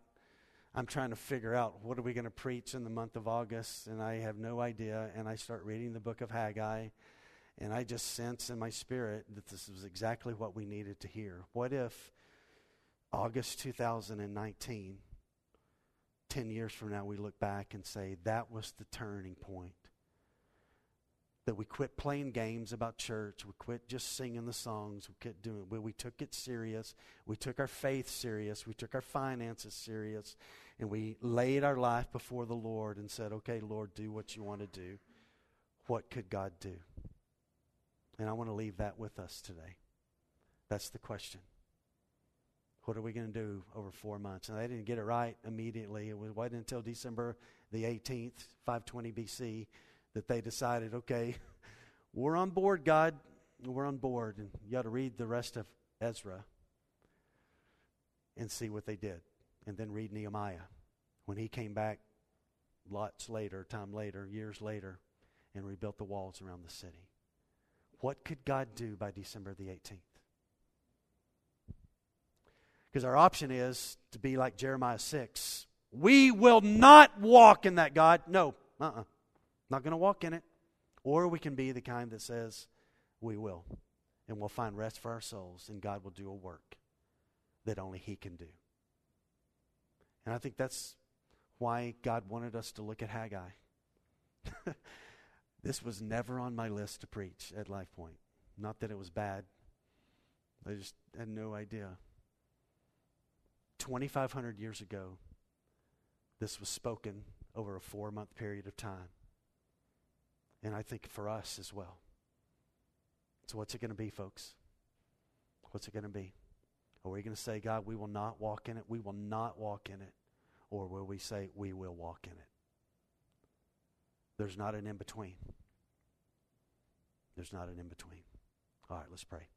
I'm trying to figure out what are we going to preach in the month of August, and I have no idea. And I start reading the book of Haggai, and I just sense in my spirit that this was exactly what we needed to hear. What if August 2019, 10 years from now, we look back and say that was the turning point? That we quit playing games about church. We quit just singing the songs. We quit doing. We, we took it serious. We took our faith serious. We took our finances serious, and we laid our life before the Lord and said, "Okay, Lord, do what you want to do." What could God do? And I want to leave that with us today. That's the question. What are we going to do over four months? And they didn't get it right immediately. It wasn't until December the 18th, 520 BC that they decided, okay, we're on board, God. We're on board. And you got to read the rest of Ezra and see what they did. And then read Nehemiah when he came back lots later, time later, years later, and rebuilt the walls around the city. What could God do by December the 18th? Because our option is to be like Jeremiah 6. We will not walk in that, God. No, uh uh-uh. uh not going to walk in it. Or we can be the kind that says, we will. And we'll find rest for our souls, and God will do a work that only He can do. And I think that's why God wanted us to look at Haggai. this was never on my list to preach at Life Point. Not that it was bad, I just had no idea. 2,500 years ago, this was spoken over a four month period of time. And I think for us as well. So, what's it going to be, folks? What's it going to be? Are we going to say, God, we will not walk in it? We will not walk in it. Or will we say, we will walk in it? There's not an in between. There's not an in between. All right, let's pray.